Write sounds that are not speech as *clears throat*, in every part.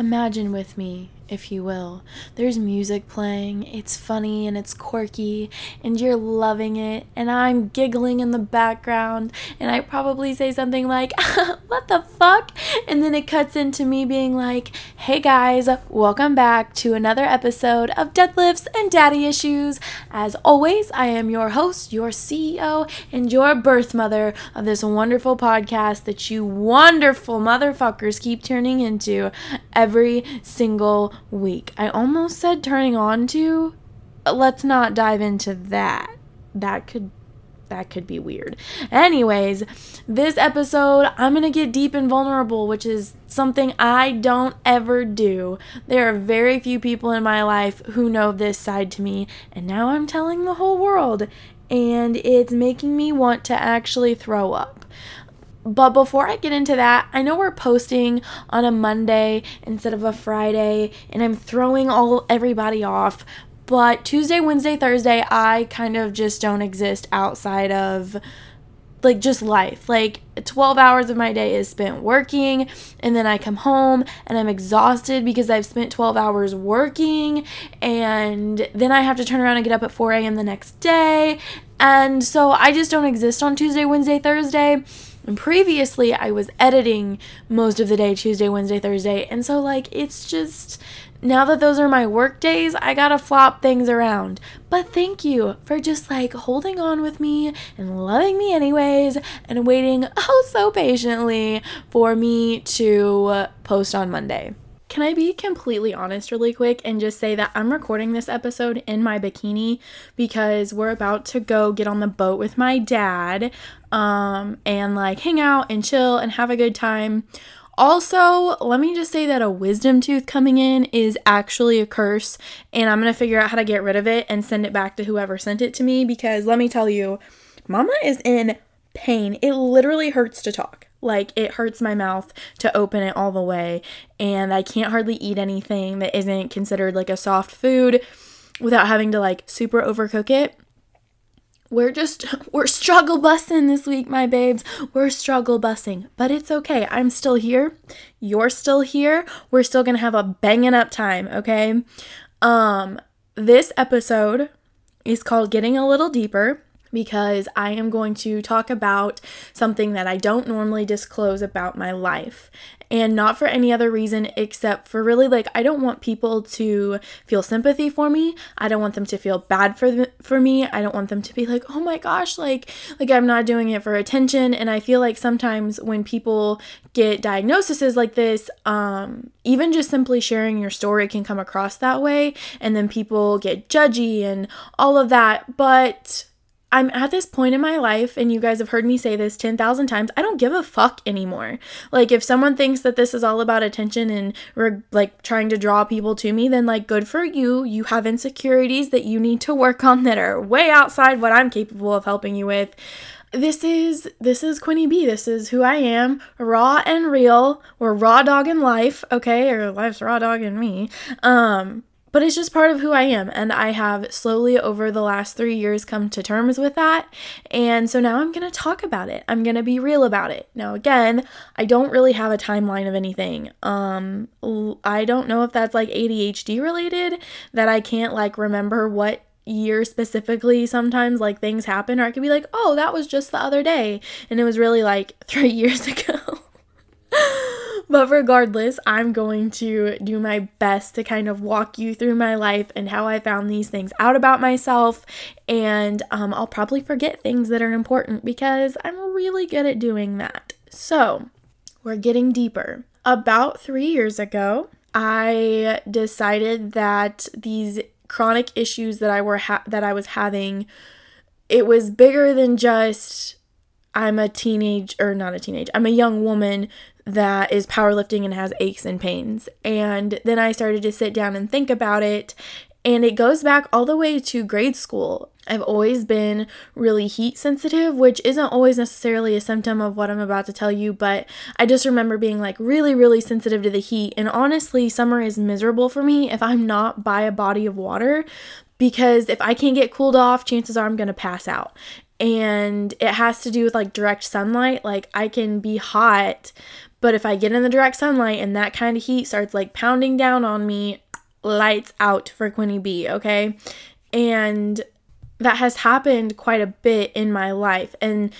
imagine with me if you will. There's music playing, it's funny and it's quirky, and you're loving it, and I'm giggling in the background, and I probably say something like, *laughs* What the fuck? And then it cuts into me being like, Hey guys, welcome back to another episode of Deadlifts and Daddy Issues. As always, I am your host, your CEO, and your birth mother of this wonderful podcast that you wonderful motherfuckers keep turning into every single week. I almost said turning on to. Let's not dive into that. That could that could be weird. Anyways, this episode, I'm going to get deep and vulnerable, which is something I don't ever do. There are very few people in my life who know this side to me, and now I'm telling the whole world, and it's making me want to actually throw up. But before I get into that, I know we're posting on a Monday instead of a Friday, and I'm throwing all everybody off. But Tuesday, Wednesday, Thursday, I kind of just don't exist outside of like just life. Like 12 hours of my day is spent working, and then I come home and I'm exhausted because I've spent 12 hours working, and then I have to turn around and get up at 4 a.m. the next day. And so I just don't exist on Tuesday, Wednesday, Thursday. And previously, I was editing most of the day, Tuesday, Wednesday, Thursday. And so, like, it's just now that those are my work days, I gotta flop things around. But thank you for just like holding on with me and loving me anyways and waiting *laughs* oh so patiently for me to post on Monday. Can I be completely honest really quick and just say that I'm recording this episode in my bikini because we're about to go get on the boat with my dad um and like hang out and chill and have a good time. Also, let me just say that a wisdom tooth coming in is actually a curse, and I'm gonna figure out how to get rid of it and send it back to whoever sent it to me because let me tell you, Mama is in pain. It literally hurts to talk. Like it hurts my mouth to open it all the way, and I can't hardly eat anything that isn't considered like a soft food without having to like super overcook it. We're just *laughs* we're struggle bussing this week, my babes. We're struggle bussing but it's okay. I'm still here. You're still here. We're still to have a banging up time, okay? Um this episode is called Getting a Little Deeper because I am going to talk about something that I don't normally disclose about my life. And not for any other reason except for really like I don't want people to feel sympathy for me. I don't want them to feel bad for for me. I don't want them to be like, "Oh my gosh, like like I'm not doing it for attention." And I feel like sometimes when people get diagnoses like this, um even just simply sharing your story can come across that way and then people get judgy and all of that. But I'm at this point in my life, and you guys have heard me say this 10,000 times. I don't give a fuck anymore. Like, if someone thinks that this is all about attention and we're like trying to draw people to me, then like, good for you. You have insecurities that you need to work on that are way outside what I'm capable of helping you with. This is this is Quinny B. This is who I am, raw and real. We're raw dog in life, okay, or life's raw dog in me. Um, but it's just part of who I am. And I have slowly over the last three years come to terms with that. And so now I'm going to talk about it. I'm going to be real about it. Now, again, I don't really have a timeline of anything. Um, I don't know if that's like ADHD related, that I can't like remember what year specifically sometimes like things happen or I could be like, "Oh, that was just the other day." And it was really like *laughs* 3 years ago. *laughs* But regardless, I'm going to do my best to kind of walk you through my life and how I found these things out about myself. And um, I'll probably forget things that are important because I'm really good at doing that. So, we're getting deeper. About three years ago, I decided that these chronic issues that I were ha- that I was having, it was bigger than just I'm a teenage or not a teenage. I'm a young woman that is powerlifting and has aches and pains. And then I started to sit down and think about it. And it goes back all the way to grade school. I've always been really heat sensitive, which isn't always necessarily a symptom of what I'm about to tell you, but I just remember being like really, really sensitive to the heat. And honestly, summer is miserable for me if I'm not by a body of water because if I can't get cooled off, chances are I'm going to pass out and it has to do with like direct sunlight. Like I can be hot, But if I get in the direct sunlight and that kind of heat starts like pounding down on me, lights out for Quinny B, okay? And that has happened quite a bit in my life. And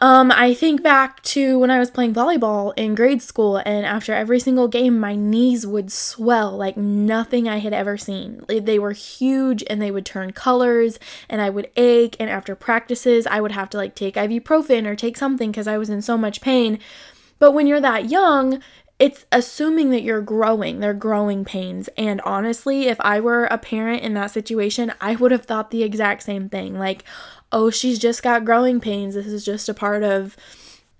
um, I think back to when I was playing volleyball in grade school, and after every single game, my knees would swell like nothing I had ever seen. They were huge and they would turn colors, and I would ache. And after practices, I would have to like take ibuprofen or take something because I was in so much pain. But when you're that young, it's assuming that you're growing. They're growing pains. And honestly, if I were a parent in that situation, I would have thought the exact same thing. Like, oh, she's just got growing pains. This is just a part of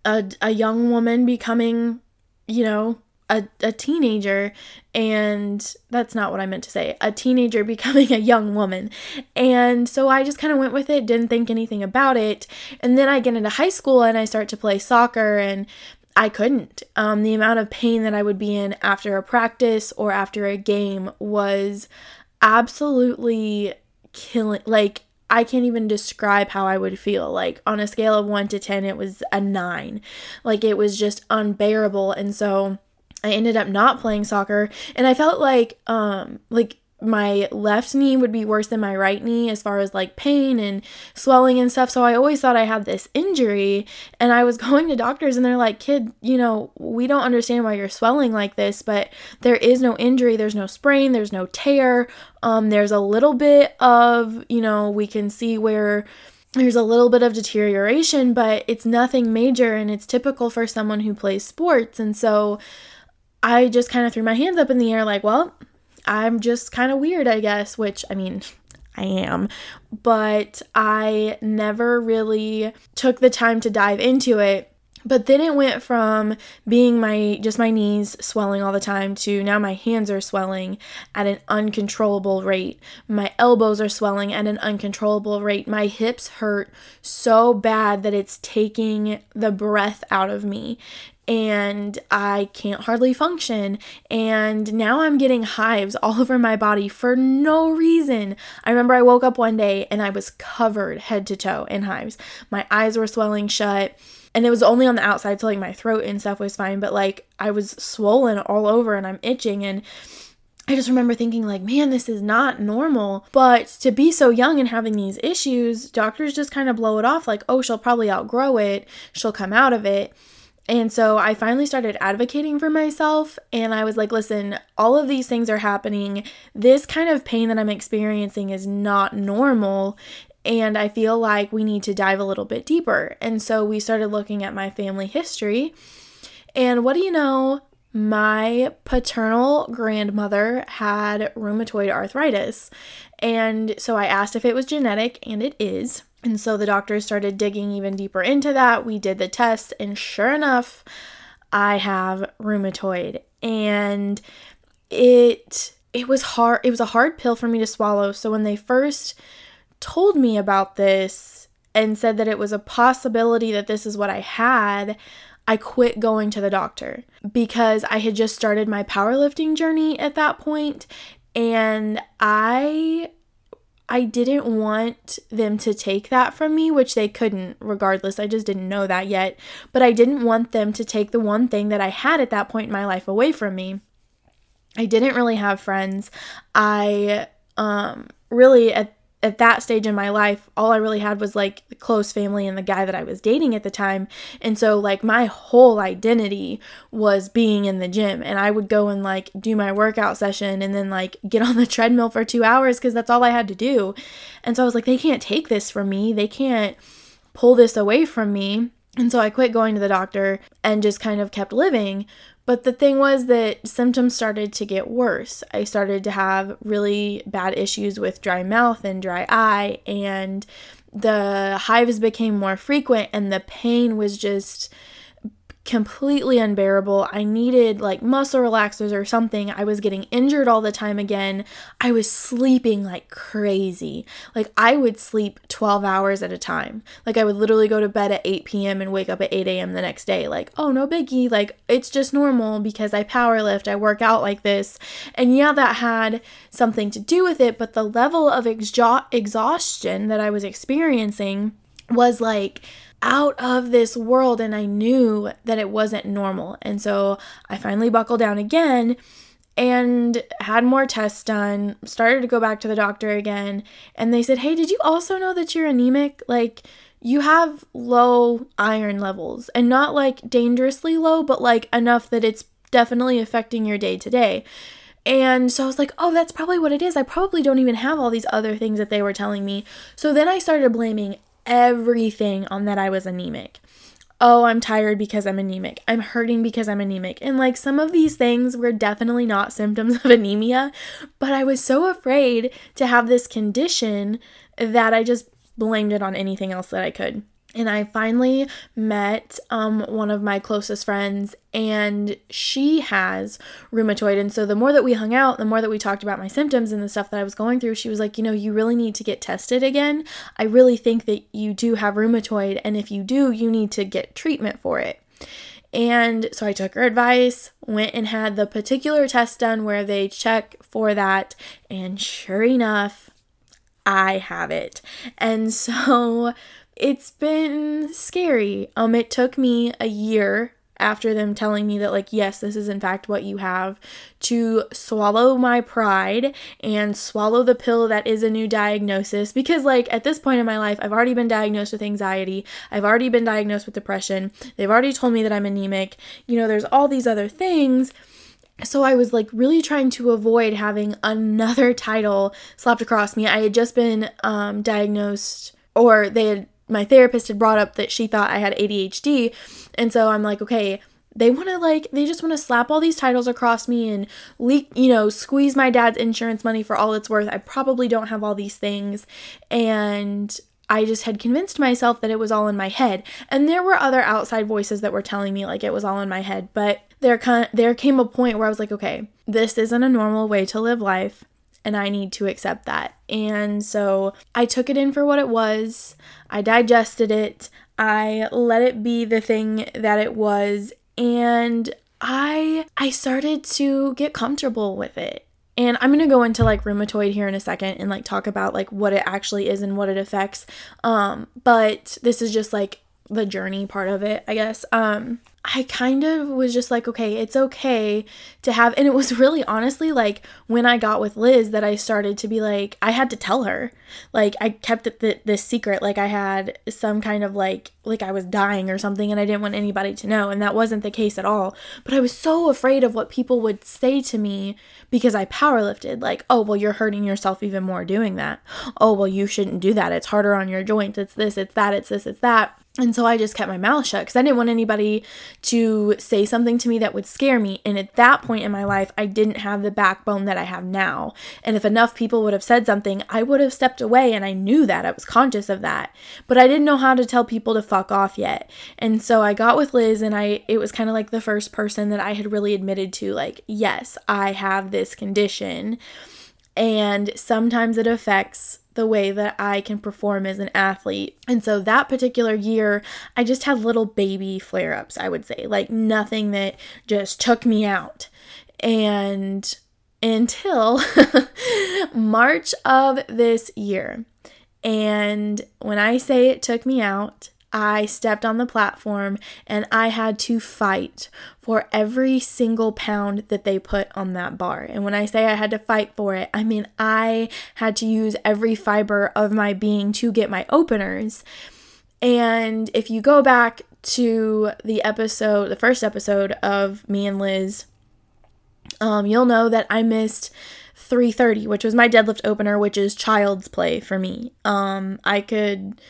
a, a young woman becoming, you know, a, a teenager. And that's not what I meant to say. A teenager *laughs* becoming a young woman. And so I just kind of went with it, didn't think anything about it. And then I get into high school and I start to play soccer and I couldn't. Um, the amount of pain that I would be in after a practice or after a game was absolutely killing. Like, I can't even describe how I would feel. Like, on a scale of one to 10, it was a nine. Like, it was just unbearable. And so I ended up not playing soccer. And I felt like, um, like, my left knee would be worse than my right knee as far as like pain and swelling and stuff. So I always thought I had this injury. And I was *laughs* going to doctors and they're like, kid, you know, we don't understand why you're swelling like this, but there is no injury. There's no sprain. There's no tear. Um, there's a little bit of, you know, we can see where there's a little bit of deterioration, but it's nothing major and it's typical for someone who plays sports. And so I just kind of threw my hands up in the air, like, well, I'm just kind of weird, I guess, which I mean, I am, but I never really took the time to dive into it. But then it went from being my just my knees swelling all the time to now my hands are swelling at an uncontrollable rate. My elbows are swelling at an uncontrollable rate. My hips hurt so bad that it's taking the breath out of me and I can't hardly function. And now I'm getting hives all *laughs* over my body for no reason. I remember I woke up one day and I was covered head to toe in hives. My eyes were swelling shut. And it was only on the outside, so like my throat and stuff was fine, but like I was swollen all over and I'm itching. And I just remember thinking, like, man, this is not normal. But to be so young and having these issues, doctors just kind of blow it off like, oh, she'll probably outgrow it, she'll come out of it. And so I finally started advocating for myself and I was like, listen, all of these things are happening. This kind of pain that I'm experiencing is not normal. And I feel like we need to dive a little bit deeper. And so we started looking at my family history. And what do you know? My paternal grandmother had rheumatoid arthritis. And so I asked if it was genetic, and it is. And so the doctors started digging even deeper into that. We did the test, and sure enough, I have rheumatoid. And it it was hard it was a hard pill for me to swallow. So when they first told me about this and said that it was a possibility that this is what I had, I quit going to the doctor because I had just started my powerlifting journey at that point and I I didn't want them to take that from me, which they couldn't, regardless. I just didn't know that yet. But I didn't want them to take the one thing that I had at that point in my life away from me. I didn't really have friends. I um, really, at at that stage in my life, all I really had was like close family and the guy that I was dating at the time. And so, like, my whole identity was being in the gym. And I would go and like do my workout session and then like get on the *laughs* treadmill for two hours because that's all I had to do. And so I was like, they can't take this from me. They can't pull this away from me. And so I quit going to the doctor and just kind of kept living. But the thing was that symptoms started to get worse. I started to have really bad issues with dry mouth and dry eye, and the hives became more frequent, and the pain was just completely unbearable. I needed like muscle relaxers or something. I was getting injured all the time again. I was sleeping like crazy. Like I would sleep 12 hours at a time. Like I would literally go to bed at 8 p.m. and wake up at 8 a.m. the next day. Like, oh, no biggie. Like it's just normal because I power lift, I work out like this. And yeah, that had something to do with it, but the level of exha- exhaustion that I was experiencing was like out of this world and I knew that it wasn't normal. And so I finally buckled down again and had more tests done, started to go back to the doctor again, and they said, "Hey, did you also know that you're anemic? Like you have low iron levels and not like dangerously low, but like enough that it's definitely affecting your day to day." And so I was like, oh, that's probably what it is. I probably don't even have all these other things that they were telling me. So then I started blaming everything on that I was anemic. Oh, I'm tired because I'm anemic. I'm hurting because I'm anemic. And like some of these things were definitely not symptoms *laughs* of anemia, but I was so afraid to have this condition that I just blamed it on anything else that I could and I finally met um, one of my closest friends, and she has rheumatoid. And so, the more that we hung out, the more that we talked about my symptoms and the stuff that I was going through, she was like, You know, you really need to get tested again. I really think that you do have rheumatoid, and if you do, you need to get treatment for it. And so I took her advice, went and had the particular test done where they check for that, and sure enough, I have it. And *laughs* so it's been scary. Um, it took me a year after them telling me that, like, yes, this is in fact what you have, to swallow my pride and swallow the pill that is a new diagnosis. Because, like, at this point in my life, I've already been diagnosed with anxiety, I've already been diagnosed with depression, they've already told me that I'm anemic, you know, there's all these other things. So I was like really trying to avoid having another title slapped across me. I had just been um, diagnosed, or they had my therapist had brought up that she thought I had ADHD. And so I'm like, okay, they want to like they just want to slap all these titles across me and leak you know squeeze my dad's insurance money for all it's worth. I probably don't have all these things. And i just had convinced myself that it was all in my head. And there were other outside voices that were telling me like it was all in my head. But there kind there came a point where i was like okay this isn't a normal way to live life and I need to accept that. And so I took it in for what it was. I digested it. I let it be the thing that it was and I I started to get comfortable with it. And I'm going to go into like rheumatoid here in a second and like talk about like what it actually is and what it affects. Um but this is just like the journey part of it, I guess. Um I kind of was just like, okay, it's okay to have. And it was really honestly like when I got with Liz that I started to be like, I had to tell her. Like, I kept it th- this secret. Like, I had some kind of like, like I was dying or something and I didn't want anybody to know. And that wasn't the case at all. But I was so afraid of what people would say to me because I powerlifted. Like, oh, well, you're hurting yourself even more doing that. Oh, well, you shouldn't do that. It's harder on your joints. It's this, it's that, it's this, it's that. And so I just kept my mouth shut because I didn't want anybody to say something to me that would scare me. And at that point in my life, I didn't have the backbone that I have now. And if enough people would have said something, I would have stepped away. And I knew that. I was conscious of that. But I didn't know how to tell people to fuck off yet. And so I got with Liz, and I it was kind of like the first person that I had really admitted to, like, yes, I have this condition. And sometimes it affects the way that I can perform as an athlete. And so that particular year, I just had little baby flare ups, I would say, like nothing that just took me out. And until *laughs* March of this year. And when I say it took me out, I stepped on the platform and I had to fight for every single pound that they put on that bar. And when I say I had to fight for it, I mean I had to use every fiber of my being to get my openers. And if you go back to the episode, the first episode of me and Liz, um, you'll know that I missed 330, which was my deadlift opener, which is child's play for me. Um, I could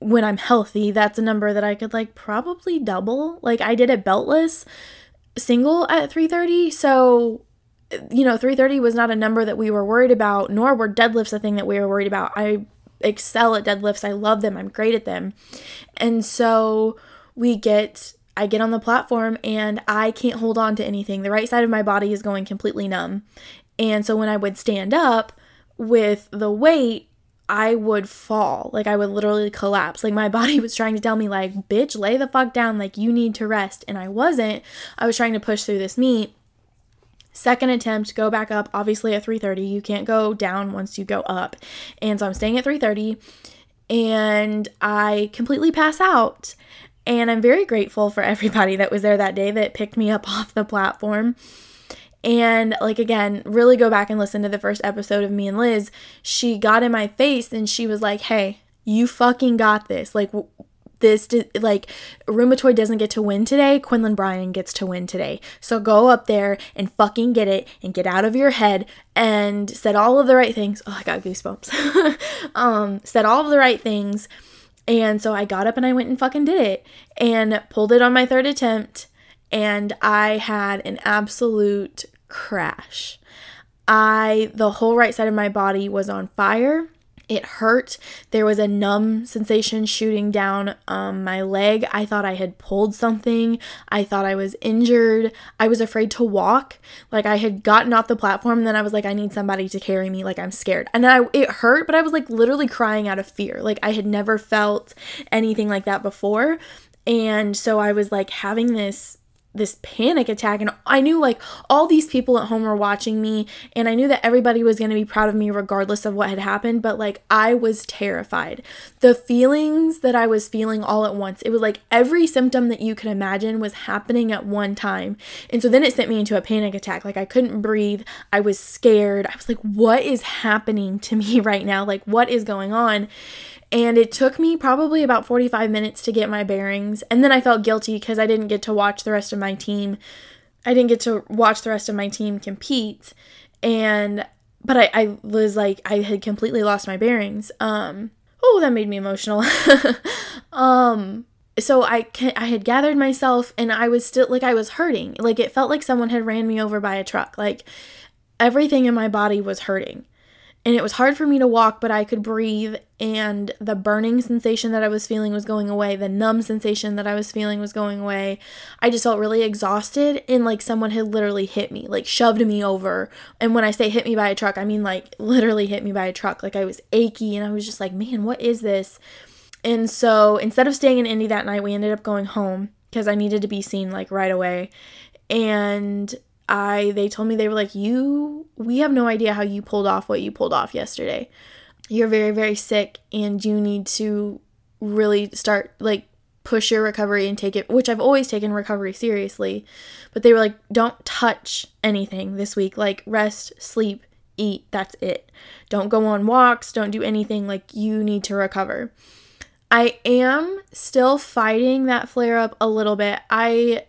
when I'm healthy, that's a number that I could like probably double. Like I did a beltless single at 330, so you know, 330 was not a number that we were worried about, nor were deadlifts a thing that we were worried about. I excel at deadlifts. I love them. I'm great at them. And so we get I get on the platform and I can't hold on to anything. The right side of my body is going completely numb. And so when I would stand up with the weight, I would fall. Like I would literally collapse. Like my *laughs* body was trying to tell me like, "Bitch, lay the fuck down. Like you need to rest." And I wasn't. I was trying to push through this meet. Second attempt, go back up. Obviously at 3:30, you can't go down once you go up. And so I'm staying at 3:30 and I completely pass out. And I'm very grateful for everybody that was there that day that picked me up *laughs* off the platform. And like again, really go back and listen to the first episode of me and Liz. She got in my face and she was like, "Hey, you fucking got this. Like this like rheumatoid doesn't get to win today. Quinlan bryan gets to win today. So go up there and fucking get it and get out of your head and said all of the right things. Oh i got goosebumps. *laughs* Um said all of the right things. And so i got up and i went and fucking did it and pulled it on my third attempt and i had an absolute crash i the whole right side of my body was on fire it hurt. There was a numb sensation shooting down um, my leg. I thought I had pulled something. I thought I was injured. I was afraid to walk. Like I had gotten off the platform and then I was like, I need somebody to carry me. Like I'm scared. And I it hurt, but I was like literally crying out of fear. Like I had never felt anything like that before. And so I was like having this this panic attack and I knew like all these people at home were watching me and I knew that everybody was going to be proud of me regardless of what had happened but like I was terrified. The feelings that I was feeling all at once. It was like every symptom that you could imagine was happening at one time. And so then it sent me into a panic attack. Like I couldn't breathe. I was scared. I was like what is happening to me *laughs* right now? Like what is going on? And it took me probably about 45 minutes to get my bearings. And then I felt guilty because I didn't get to watch the rest of my team. I didn't get to watch the rest of my team compete. And, but I, I was like, I had completely lost my bearings. Um, oh, that made me emotional. *laughs* um, so I I had gathered myself and I was still like I was hurting. Like it felt like someone had ran me over by a truck. Like everything in my body was hurting and it was hard for me to walk, but I could breathe, and the burning sensation that I was feeling was going away. The numb sensation that I was feeling was going away. I just felt really exhausted, and like someone had literally hit me, like shoved me over. And when I say hit me by a truck, I mean like literally hit me by a truck. Like I was achy, and I was just like, man, what is this? And so instead of staying in Indy that night, we ended up going home because I needed to be seen like right away. And I they told me they were like you we have no idea how you pulled off what you pulled off yesterday. You're very very sick and you need to really start like push your recovery and take it which I've always taken recovery seriously. But they were like don't touch anything this week like rest, sleep, eat, that's it. Don't go on walks, don't do anything like you need to recover. I am still fighting that flare up a little bit. I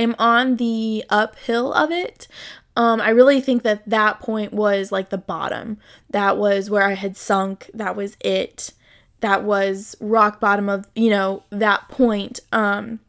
am on the uphill of it. Um, I really think that that point was like the bottom. That was where I had sunk. That was it. That was rock bottom of, you know, that point. Um,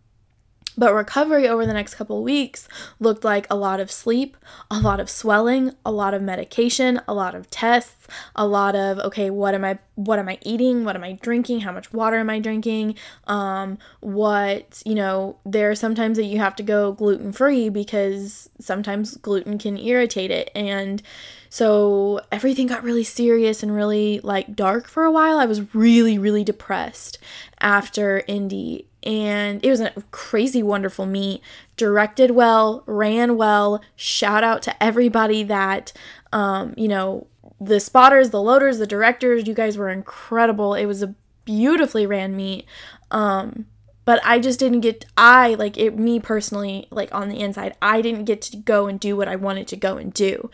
but recovery over the next couple weeks looked like a lot of sleep, a lot of swelling, a lot of medication, a lot of tests, a lot of okay, what am I what am I eating? What am I drinking? How much water am I drinking? Um what, you know, there are sometimes that you have to go gluten-free because sometimes gluten can irritate it and so everything got really serious and really like dark for a while. I was really really depressed after Indy and it was a crazy wonderful meet. Directed well ran well. Shout out to everybody that um, you know the spotters the loaders the directors you guys were incredible. It was a beautifully ran meet. Um, but i just didn't get i like it me personally like on the inside i didn't get to go and do what i wanted to go and do.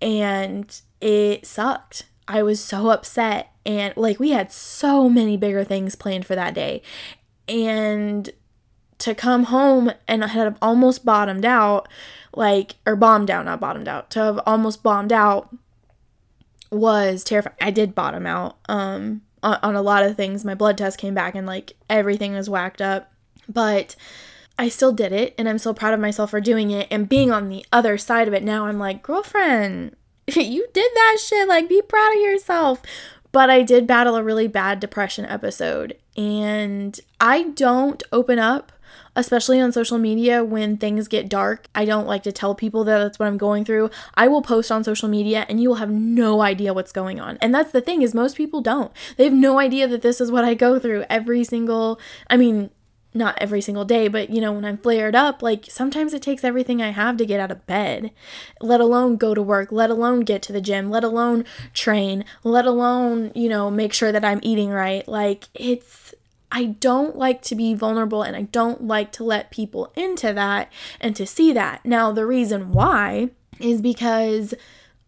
And it sucked. I was so upset. And like we had so many bigger things planned for that day and to come home and have almost bottomed out, like, or bombed out, not bottomed out, to have almost bombed out was terrifying. I did bottom out um, on, on a lot of things. My blood test came back and, like, everything was whacked up. But I still did it and I'm so proud of myself for doing it. And being on the other side of it now, I'm like, girlfriend, *laughs* you did that shit. Like, be proud of yourself. But I did battle a really bad depression episode, and I don't open up, especially on social media when things get dark. I don't like to tell people that that's what I'm going through. I will post on social media and you will have no idea what's going on. And that's the thing is most people don't. They have no idea that this is what I go through every single I mean, not every single day, but you know, when I'm flared up, like sometimes it takes everything I have to get out of bed, let alone go to work, let alone get to the gym, let alone train, let alone, you know, make sure that I'm eating right. Like it's, I don't like to be vulnerable and I don't like to let people into that and to see that. Now, the reason why is because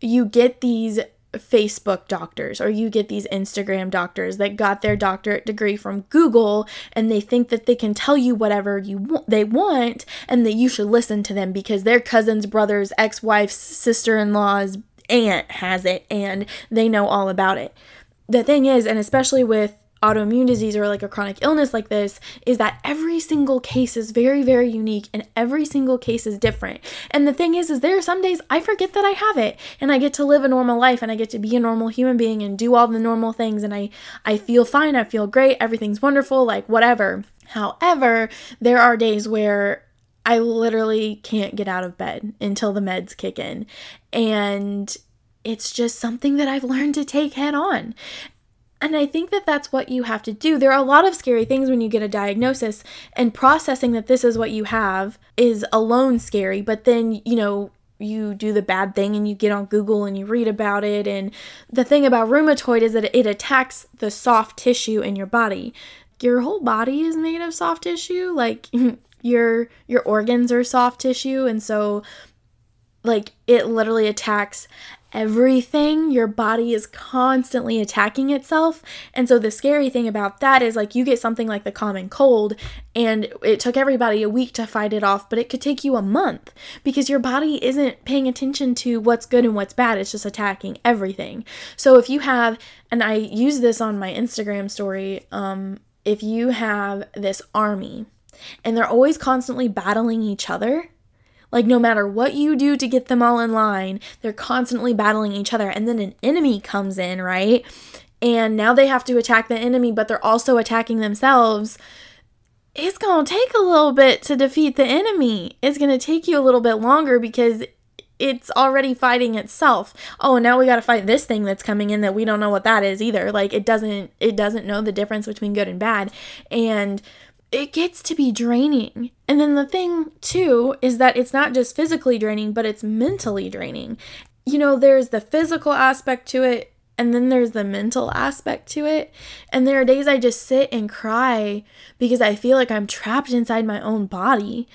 you get these Facebook doctors or you get these Instagram doctors that got their doctorate degree from Google and they think that they can tell you whatever you w- they want and that you should listen to them because their cousin's brother's ex-wife's sister-in-law's aunt has it and they know all about it. The thing is and especially with autoimmune disease or like a chronic illness like this is that every single case is very very unique and every single case is different. And the thing is is there are some days i forget that i have it and i get to live a normal life and i get to be a normal human being and do all the normal things and i i feel fine i feel great everything's wonderful like whatever. However there are days where i literally can't get out of bed until the meds kick in. And it's just something that I've learned to take head on. And I think that that's what you have to do. There are a lot of scary things when you get a diagnosis, and processing that this is what you have is alone scary. But then, you know, you do the bad thing and you get on Google and you read about it. And the thing about rheumatoid is that it attacks the soft tissue in your body. Your whole body is made of soft tissue. Like, *laughs* your your organs are soft tissue and so like it literally attacks everything. Your body is constantly attacking itself. And so the scary thing about that is like you get something like the common cold and it took everybody a week to fight it off, but it could take you a month because your body isn't paying attention to what's good and what's bad. It's just attacking everything. So if you have and I use this on my Instagram story, um if you have this army and they're always constantly battling each other, like, no matter what you do to get them all in line, they're constantly battling each other. And then an enemy comes in, right? And now they have to attack the enemy, but they're also attacking themselves. It's going to take a little bit to defeat the enemy. It's going to take you a little bit longer because it's already fighting itself. Oh, and now we got to fight this thing that's coming in that we don't know what that is either. Like it doesn't it doesn't know the difference between good and bad. And it gets to be draining. And then the thing, too, is that it's not just physically draining, but it's mentally draining. You know, there's the physical aspect to it, and then there's the mental aspect to it. And there are days I just sit and cry because I feel like I'm trapped inside my own body.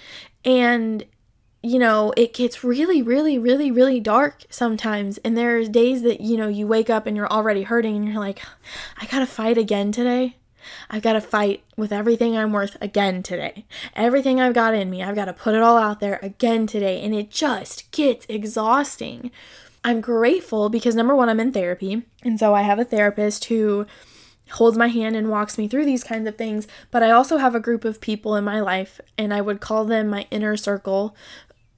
And you know, it gets really, really, really, really dark sometimes. And there's days that, you know, you wake up and you're already hurting and you're like, I gotta fight again today. I've got to fight with everything I'm worth again today. Everything I've got in me, I've got to put it all out there again today. And it just gets exhausting. I'm grateful because number one, I'm in therapy. And so I have a therapist who holds my hand and walks me through these kinds of things. But I also have a group of people in my life, and I would call them my inner circle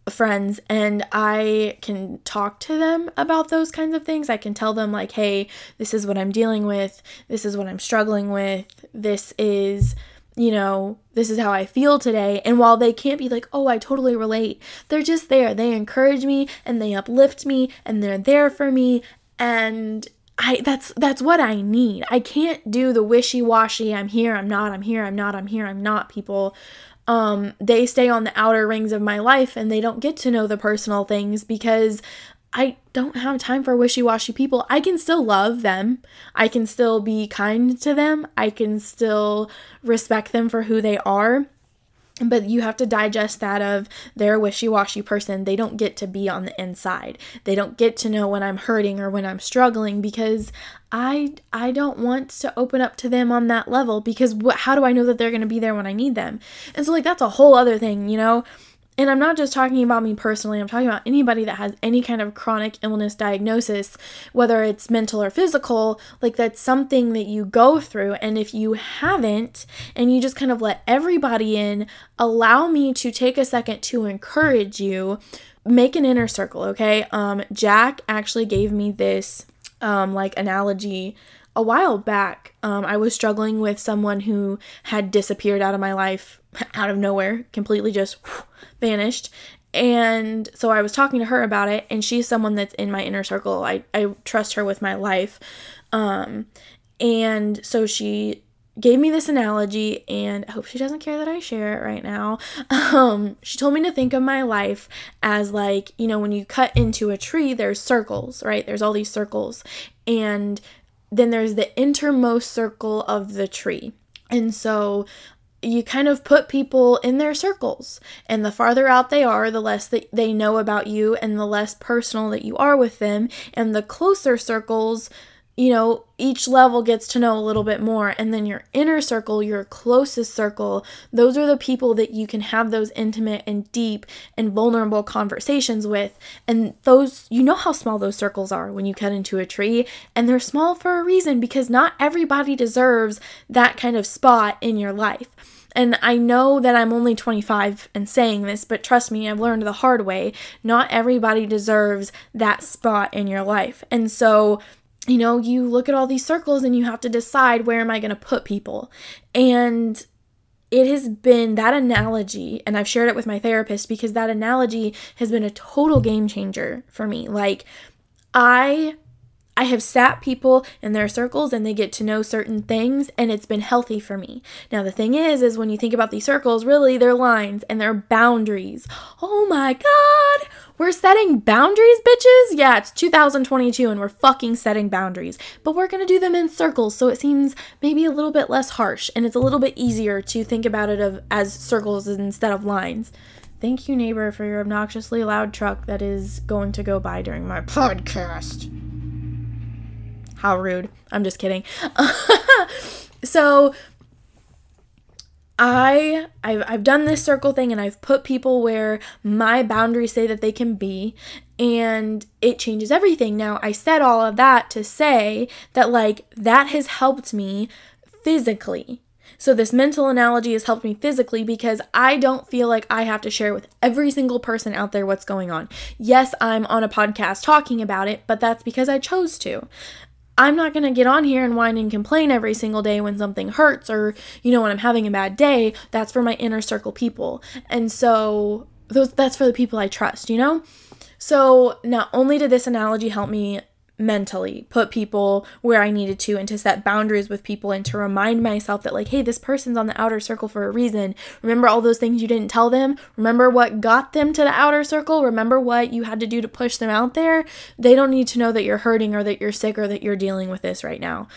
friends and I can talk to them about those kinds of things. I can tell them, like, hey, this is what I'm dealing with, this is what I'm struggling with, this is, you know, this is how I feel today. And while they can't be like, oh, I totally relate, they're just there. They encourage me and they uplift me and they're there for me. And I that's that's what I need. I can't do the wishy-washy I'm here, I'm not, I'm here, I'm not, I'm here, I'm not people um, they stay on the outer rings of my life and they don't get to know the personal things because I don't have time for wishy washy people. I can still love them. I can still be kind to them. I can still respect them for who they are but you have to digest that of they're a wishy-washy person. They don't get to be on the inside. They don't get to know when i'm hurting or when i'm struggling because i i don't want to open up to them on that level because what how do i know that they're going to be there when i need them? And so like that's a whole other thing you know and I'm not just talking about me personally, I'm talking about anybody that has any kind of chronic illness diagnosis, whether it's mental or physical, like that's something that you go through. And if you haven't, and you just kind of let everybody in, allow me to take a second to encourage you, make an inner circle, okay? Um, Jack actually gave me this um, like analogy a while back, um, I was struggling with someone who had disappeared out of my life out of nowhere, completely just vanished. And so I was talking to her about it, and she's someone that's in my inner circle. I, I trust her with my life. Um, and so she gave me this analogy and I hope she doesn't care that I share it right now. *laughs* Um, she told me to think of my life as like, you know, when you cut into a tree, there's circles, right? There's all these circles. And then there's the innermost circle of the tree. And so you kind of put people in their circles. And the farther out they are, the less that they know about you and the less personal that you are with them. And the closer circles, you know, each level gets to know a little bit more. And then your inner circle, your closest circle, those are the people that you can have those intimate and deep and vulnerable conversations with. And those, you know how small those circles are when you cut into a tree. And they're small for a reason because not everybody deserves that kind of spot in your life. And I know that I'm only 25 and saying this, but trust me, I've learned the hard way. Not everybody deserves that spot in your life. And so, you know, you look at all these circles and you have to decide where am I going to put people. And it has been that analogy, and I've shared it with my therapist because that analogy has been a total game changer for me. Like, I I have sat people in their circles and they get to know certain things and it's been healthy for me. Now the thing is is when you think about these circles, really they're lines and they're boundaries. Oh my god. We're setting boundaries, bitches? Yeah, it's 2022 and we're fucking setting boundaries. But we're going to do them in circles so it seems maybe a little bit less harsh and it's a little bit easier to think about it of, as circles instead of lines. Thank you, neighbor, for your obnoxiously loud truck that is going to go by during my podcast. How rude. I'm just kidding. *laughs* so I I've, I've done this circle thing and I've put people where my boundaries say that they can be and it changes everything. Now, I said all of that to say that like that has helped me physically. So, this mental analogy has helped me physically because I don't feel like I have to share with every single person out there what's going on. Yes, I'm on a podcast talking about it, but that's because I chose to. I'm not going to get on here and whine and complain every single day when something hurts or, you know, when I'm having a bad day. That's for my inner circle people. And so those that's for the people I trust, you know? So not only did this analogy help me mentally, put people where I needed to, and to set boundaries with people, and to remind myself that, like, hey, this person's on the outer circle for a reason. Remember all those things you didn't tell them? Remember what got them to the outer circle? Remember what you had to do to push them out there? They don't need to know that you're hurting or that you're sick or that you're dealing with this right now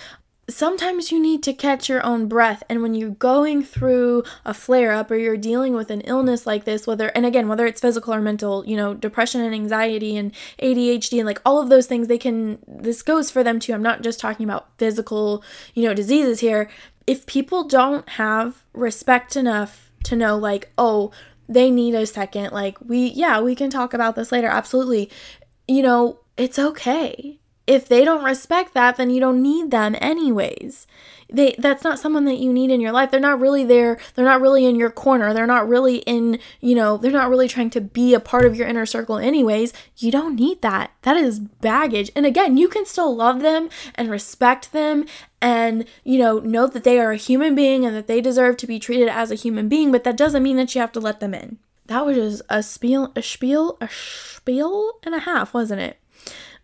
sometimes you need to catch your own breath and when you're going through a flare up or you're dealing with an illness like this whether and again whether it's physical or mental you know depression and anxiety and ADHD and like all of those things they can this goes for them too. I'm not just talking about physical you know diseases here. If people don't have respect enough to know like oh they need a second like we yeah we can talk about this later absolutely. You know it's okay if they don't respect that, then you don't need them anyways. They that's not someone that you need in your life. They're not really there. They're not really in your corner. They're not really in, you know, they're not really trying to be a part of your inner circle anyways. You don't need that. That is baggage. And again, you can still love them and respect them and, you know, know that they are a human being and that they deserve to be treated as a human being, but that doesn't mean that you have to let them in. That was just a spiel a spiel a spiel and a half, wasn't it?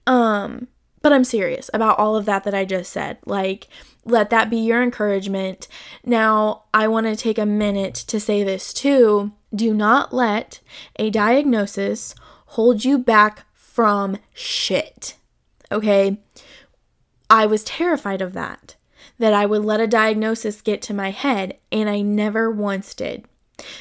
Um but I'm serious about all of that that I just said. Like, let that be your encouragement. Now, I want to take a minute to say this too. Do not let a diagnosis hold you back from shit. Okay? I was terrified of that, that I would let a diagnosis get to my head, and I never once did.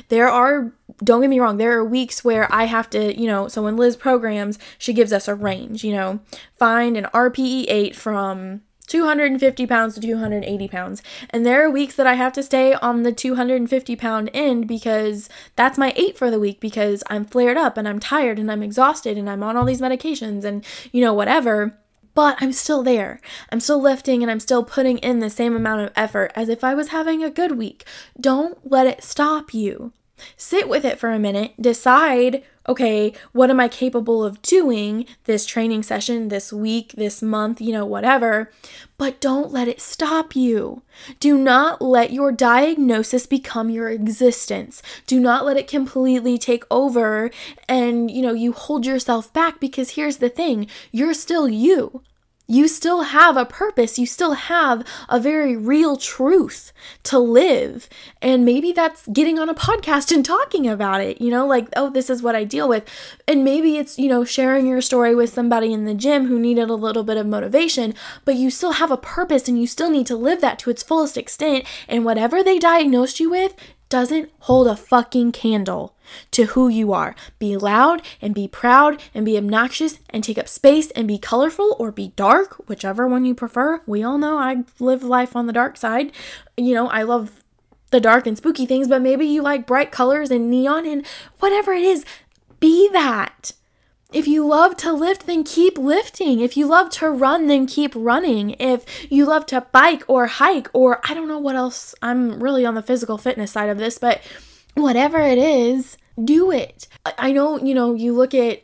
There are, don't get me wrong, there are weeks where I have to, you know, so when Liz programs, she gives us a range, you know, find an RPE 8 from 250 pounds to 280 pounds. And there are weeks that I have to stay on the 250 pound end because that's my eight for the week because I'm flared up and I'm tired and I'm exhausted and I'm on all these medications and, you know, whatever but I'm still there. I'm still lifting and I'm still putting in the same amount of effort as if I was having a good week. Don't let it stop you. Sit with it for a minute, decide, okay, what am I capable of doing this training session, this week, this month, you know, whatever, but don't let it stop you. Do not let your diagnosis become your existence. Do not let it completely take over and, you know, you hold yourself back because here's the thing you're still you. You still have a purpose. You still have a very real truth to live. And maybe that's getting on a podcast and talking about it, you know, like, oh, this is what I deal with. And maybe it's, you know, sharing your story with somebody in the gym who needed a little bit of motivation, but you still have a purpose and you still need to live that to its fullest extent. And whatever they diagnosed you with doesn't hold a fucking candle to who you are. Be loud and be proud and be obnoxious and take up space and be colorful or be dark, whichever one you prefer. We all know I live life on the dark side. You know, I love the dark and spooky things, but maybe you like bright colors and neon and whatever it is. Be that. If you love to lift, then keep lifting. If you love to run, then keep running. If you love to bike or hike, or I don't know what else, I'm really on the physical fitness side of this, but whatever it is, do it. I know, you know, you look at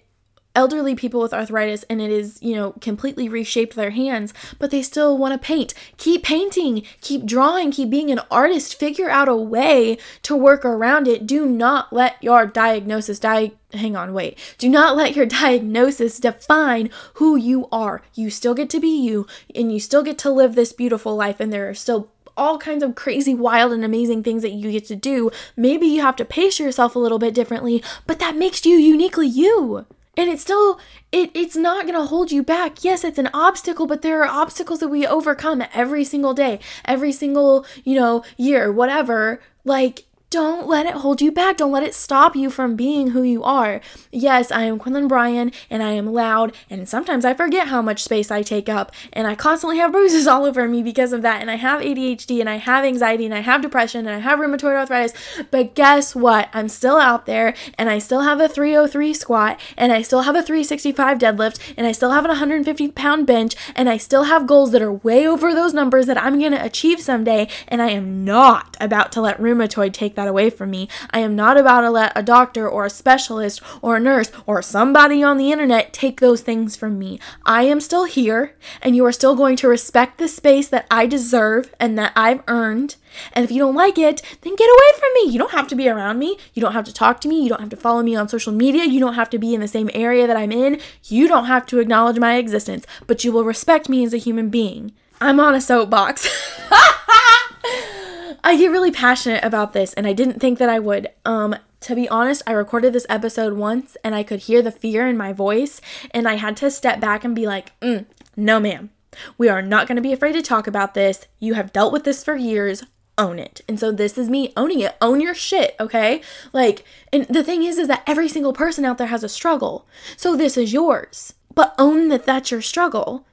elderly people with arthritis and it is, you know, completely reshaped their hands, but they still want to paint. Keep painting, keep drawing, keep being an artist. Figure out a way to work around it. Do not let your diagnosis die. Hang on, wait. Do not let your *laughs* diagnosis define who you are. You still get to be you and you still get to live this beautiful life, and there are still all kinds of crazy, wild, and amazing things that you get to do. Maybe you have to pace yourself a little bit differently, but that makes you uniquely you. And it's still it it's not going to hold you back. Yes, it's an obstacle, but there are obstacles that we overcome every single day, every single, you know, year, whatever. Like don't let it hold you back. Don't let it stop you from being who you are. Yes, I am Quinlan Bryan and I am loud, and sometimes I forget how much space I take up, and I constantly have bruises all over me because of that. And I have ADHD, and I have anxiety, and I have depression, and I have rheumatoid arthritis. But guess what? I'm still out there, and I still have a 303 squat, and I still have a 365 deadlift, and I still have an 150 pound bench, and I still have goals that are way over those numbers that I'm to achieve someday. And I am not about to let rheumatoid take that that away from me. I am not about to let a doctor or a specialist or a nurse or somebody on the internet take those things from me. I am still here, and you are still going to respect the space that I deserve and that I've earned. And if you don't like it, then get away from me. You don't have to be around me. You don't have to talk to me. You don't have to follow me on social media. You don't have to be in the same area that I'm in. You don't have to acknowledge my existence, but you will respect me as a human being. I'm on a soapbox. *laughs* *laughs* I get really passionate about this and I didn't think that I would. Um to be honest, I recorded this episode once and I could hear the fear in my voice and I had to step back and be like, mm, "No, ma'am. We are not going to be afraid to talk about this. You have dealt with this for years. Own it." And so this is me owning it. Own your shit, okay? Like, and the thing is is that every single person out there has a struggle. So this is yours. But own that that's your struggle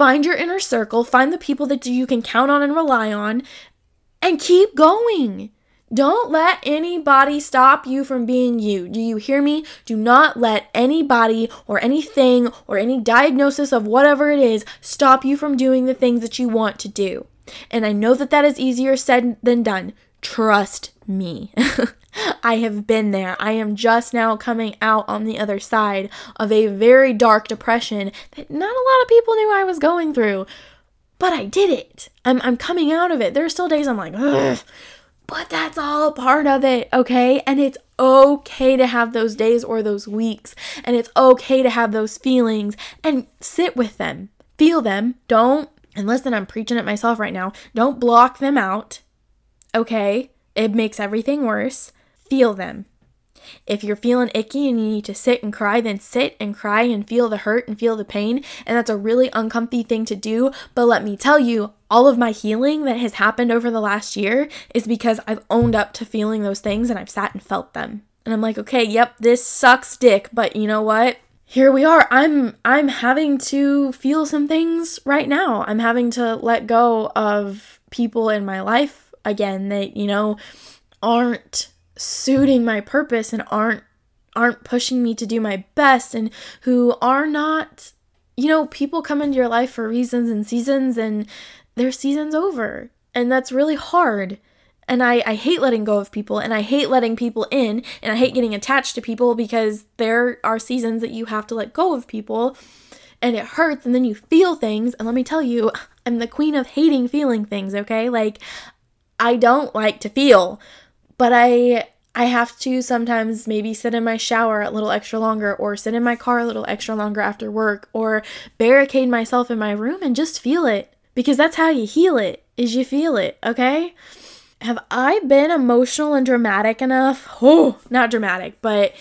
find your inner circle, find the people that you can count on and rely on, and keep going. Don't let anybody stop you from being you. Do you hear me? Do not let anybody or anything or any diagnosis of whatever it is stop you from doing the things that you want to do. And I know that that is easier said than done. Trust me. *laughs* I have been there. I am just now coming out on the other side of a very dark depression that not a lot of people knew I was going through but I did it. I'm, I'm coming out of it. There are still days I'm like, Ugh. but that's all part of it, okay? And it's okay to have those days or those weeks, and it's okay to have those feelings and sit with them, feel them. Don't, and listen, I'm preaching at myself right now, don't block them out, okay? It makes everything worse. Feel them. If you're feeling icky and you need to sit and cry, then sit and cry and feel the hurt and feel the pain. And that's a really uncomfy thing to do. But let me tell you, all of my healing that has happened over the last year is because I've owned up to feeling those things and I've sat and felt them. And I'm like, okay, yep, this sucks dick, but you know what? Here we are. I'm I'm having to feel some things right now. I'm having to let go of people in my life again that, you know, aren't suiting my purpose and aren't aren't pushing me to do my best and who are not you know people come into your life for reasons and seasons and their season's over. And that's really hard. And I, I hate letting go of people and I hate letting people in and I hate getting attached to people because there are seasons that you have to let go of people and it hurts and then you feel things. And let me tell you I'm the queen of hating feeling things okay? Like I don't like to feel but I I have to sometimes maybe sit in my shower a little extra longer or sit in my car a little extra longer after work or barricade myself in my room and just feel it because that's how you heal it is you feel it, okay? Have I been emotional and dramatic enough? Oh, not dramatic, but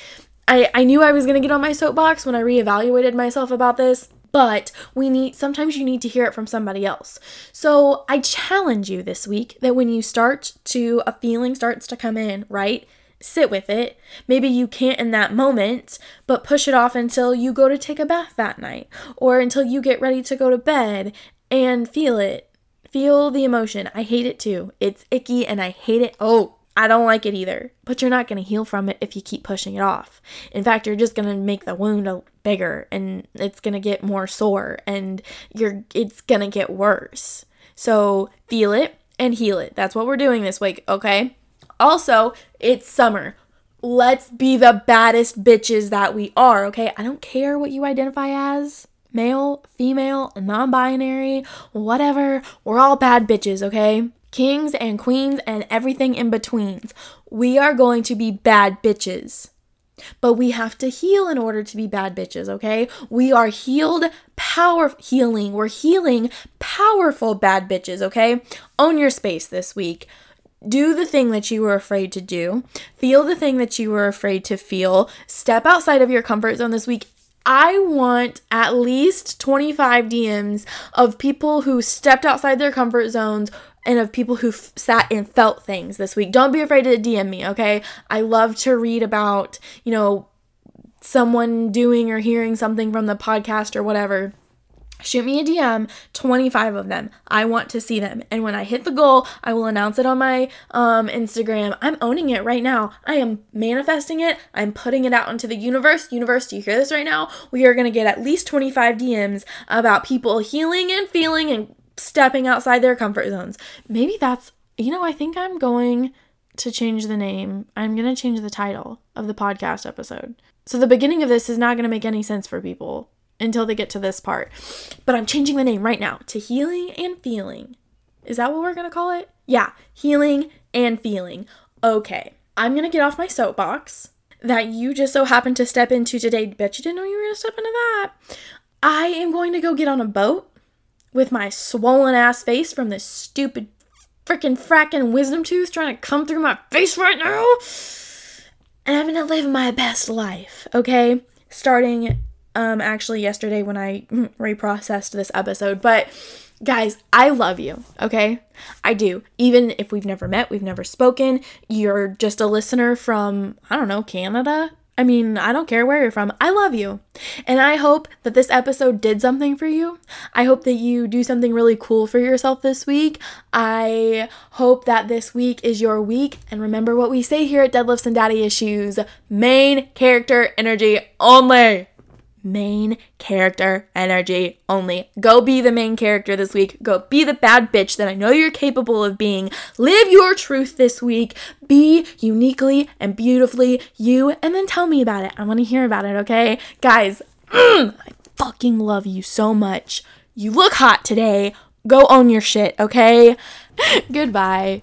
I I knew I was to get on my soapbox when I reevaluated myself about this but we need sometimes you need to hear it from somebody else. So I challenge you this week that when you start to a feeling starts to come in, right? sit with it. Maybe you can't in that moment, but push it off until you go to take a bath that night or until you get ready to go to bed and feel it. Feel the emotion. I hate it too. It's icky and I hate it. Oh, I don't like it either. But you're not going to heal from it if you keep pushing it off. In fact, you're just going to make the wound bigger and it's going to get more sore and you're it's going to get worse. So, feel it and heal it. That's what we're doing this week, okay? Also, it's summer. Let's be the baddest bitches that we are, okay? I don't care what you identify as male, female, non binary, whatever. We're all bad bitches, okay? Kings and queens and everything in betweens. We are going to be bad bitches. But we have to heal in order to be bad bitches, okay? We are healed, power healing. We're healing powerful bad bitches, okay? Own your space this week do the thing that you were afraid to do, feel the thing that you were afraid to feel, step outside of your comfort zone this week. I want at least 25 DMs of people who stepped outside their comfort zones and of people who sat and felt things this week. Don't be afraid to DM me, okay? I love to read about, you know, someone doing or hearing something from the podcast or whatever shoot me a DM, 25 of them. I want to see them. And when I hit the goal, I will announce it on my um, Instagram. I'm owning it right now. I am manifesting it. I'm putting it out into the universe. Universe, do you hear this right now? We are going to get at least 25 DMs about people healing and feeling and stepping outside their comfort zones. Maybe that's, you know, I think I'm going to change the name. I'm going to change the title of the podcast episode. So the beginning of this is not going to make any sense for people until they get to this part. But I'm changing the name right now to Healing and Feeling. Is that what we're going to call it? Yeah, Healing and Feeling. Okay, I'm going to get off my soapbox that you just so happened to step into today. Bet you didn't know you were going to step into that. I am going to go get on a boat with my swollen ass face from this stupid freaking fracking wisdom tooth trying to come through my face right now. And I'm to live my best life, okay? Starting um actually yesterday when I reprocessed this episode, but guys, I love you, okay? I do. Even if we've never met, we've never spoken, you're just a listener from I don't know, Canada. I mean, I don't care where you're from. I love you. And I hope that this episode did something for you. I hope that you do something really cool for yourself this week. I hope that this week is your week. And remember what we say here at Deadlifts and Daddy Issues main character energy only main character energy only. Go be the main character this week. Go be the bad bitch that I know you're capable of being. Live your truth this week. Be uniquely and beautifully you, and then tell me about it. I want to hear about it, okay? Guys, *clears throat* I fucking love you so much. You look hot today. Go own your shit, okay? *laughs* Goodbye.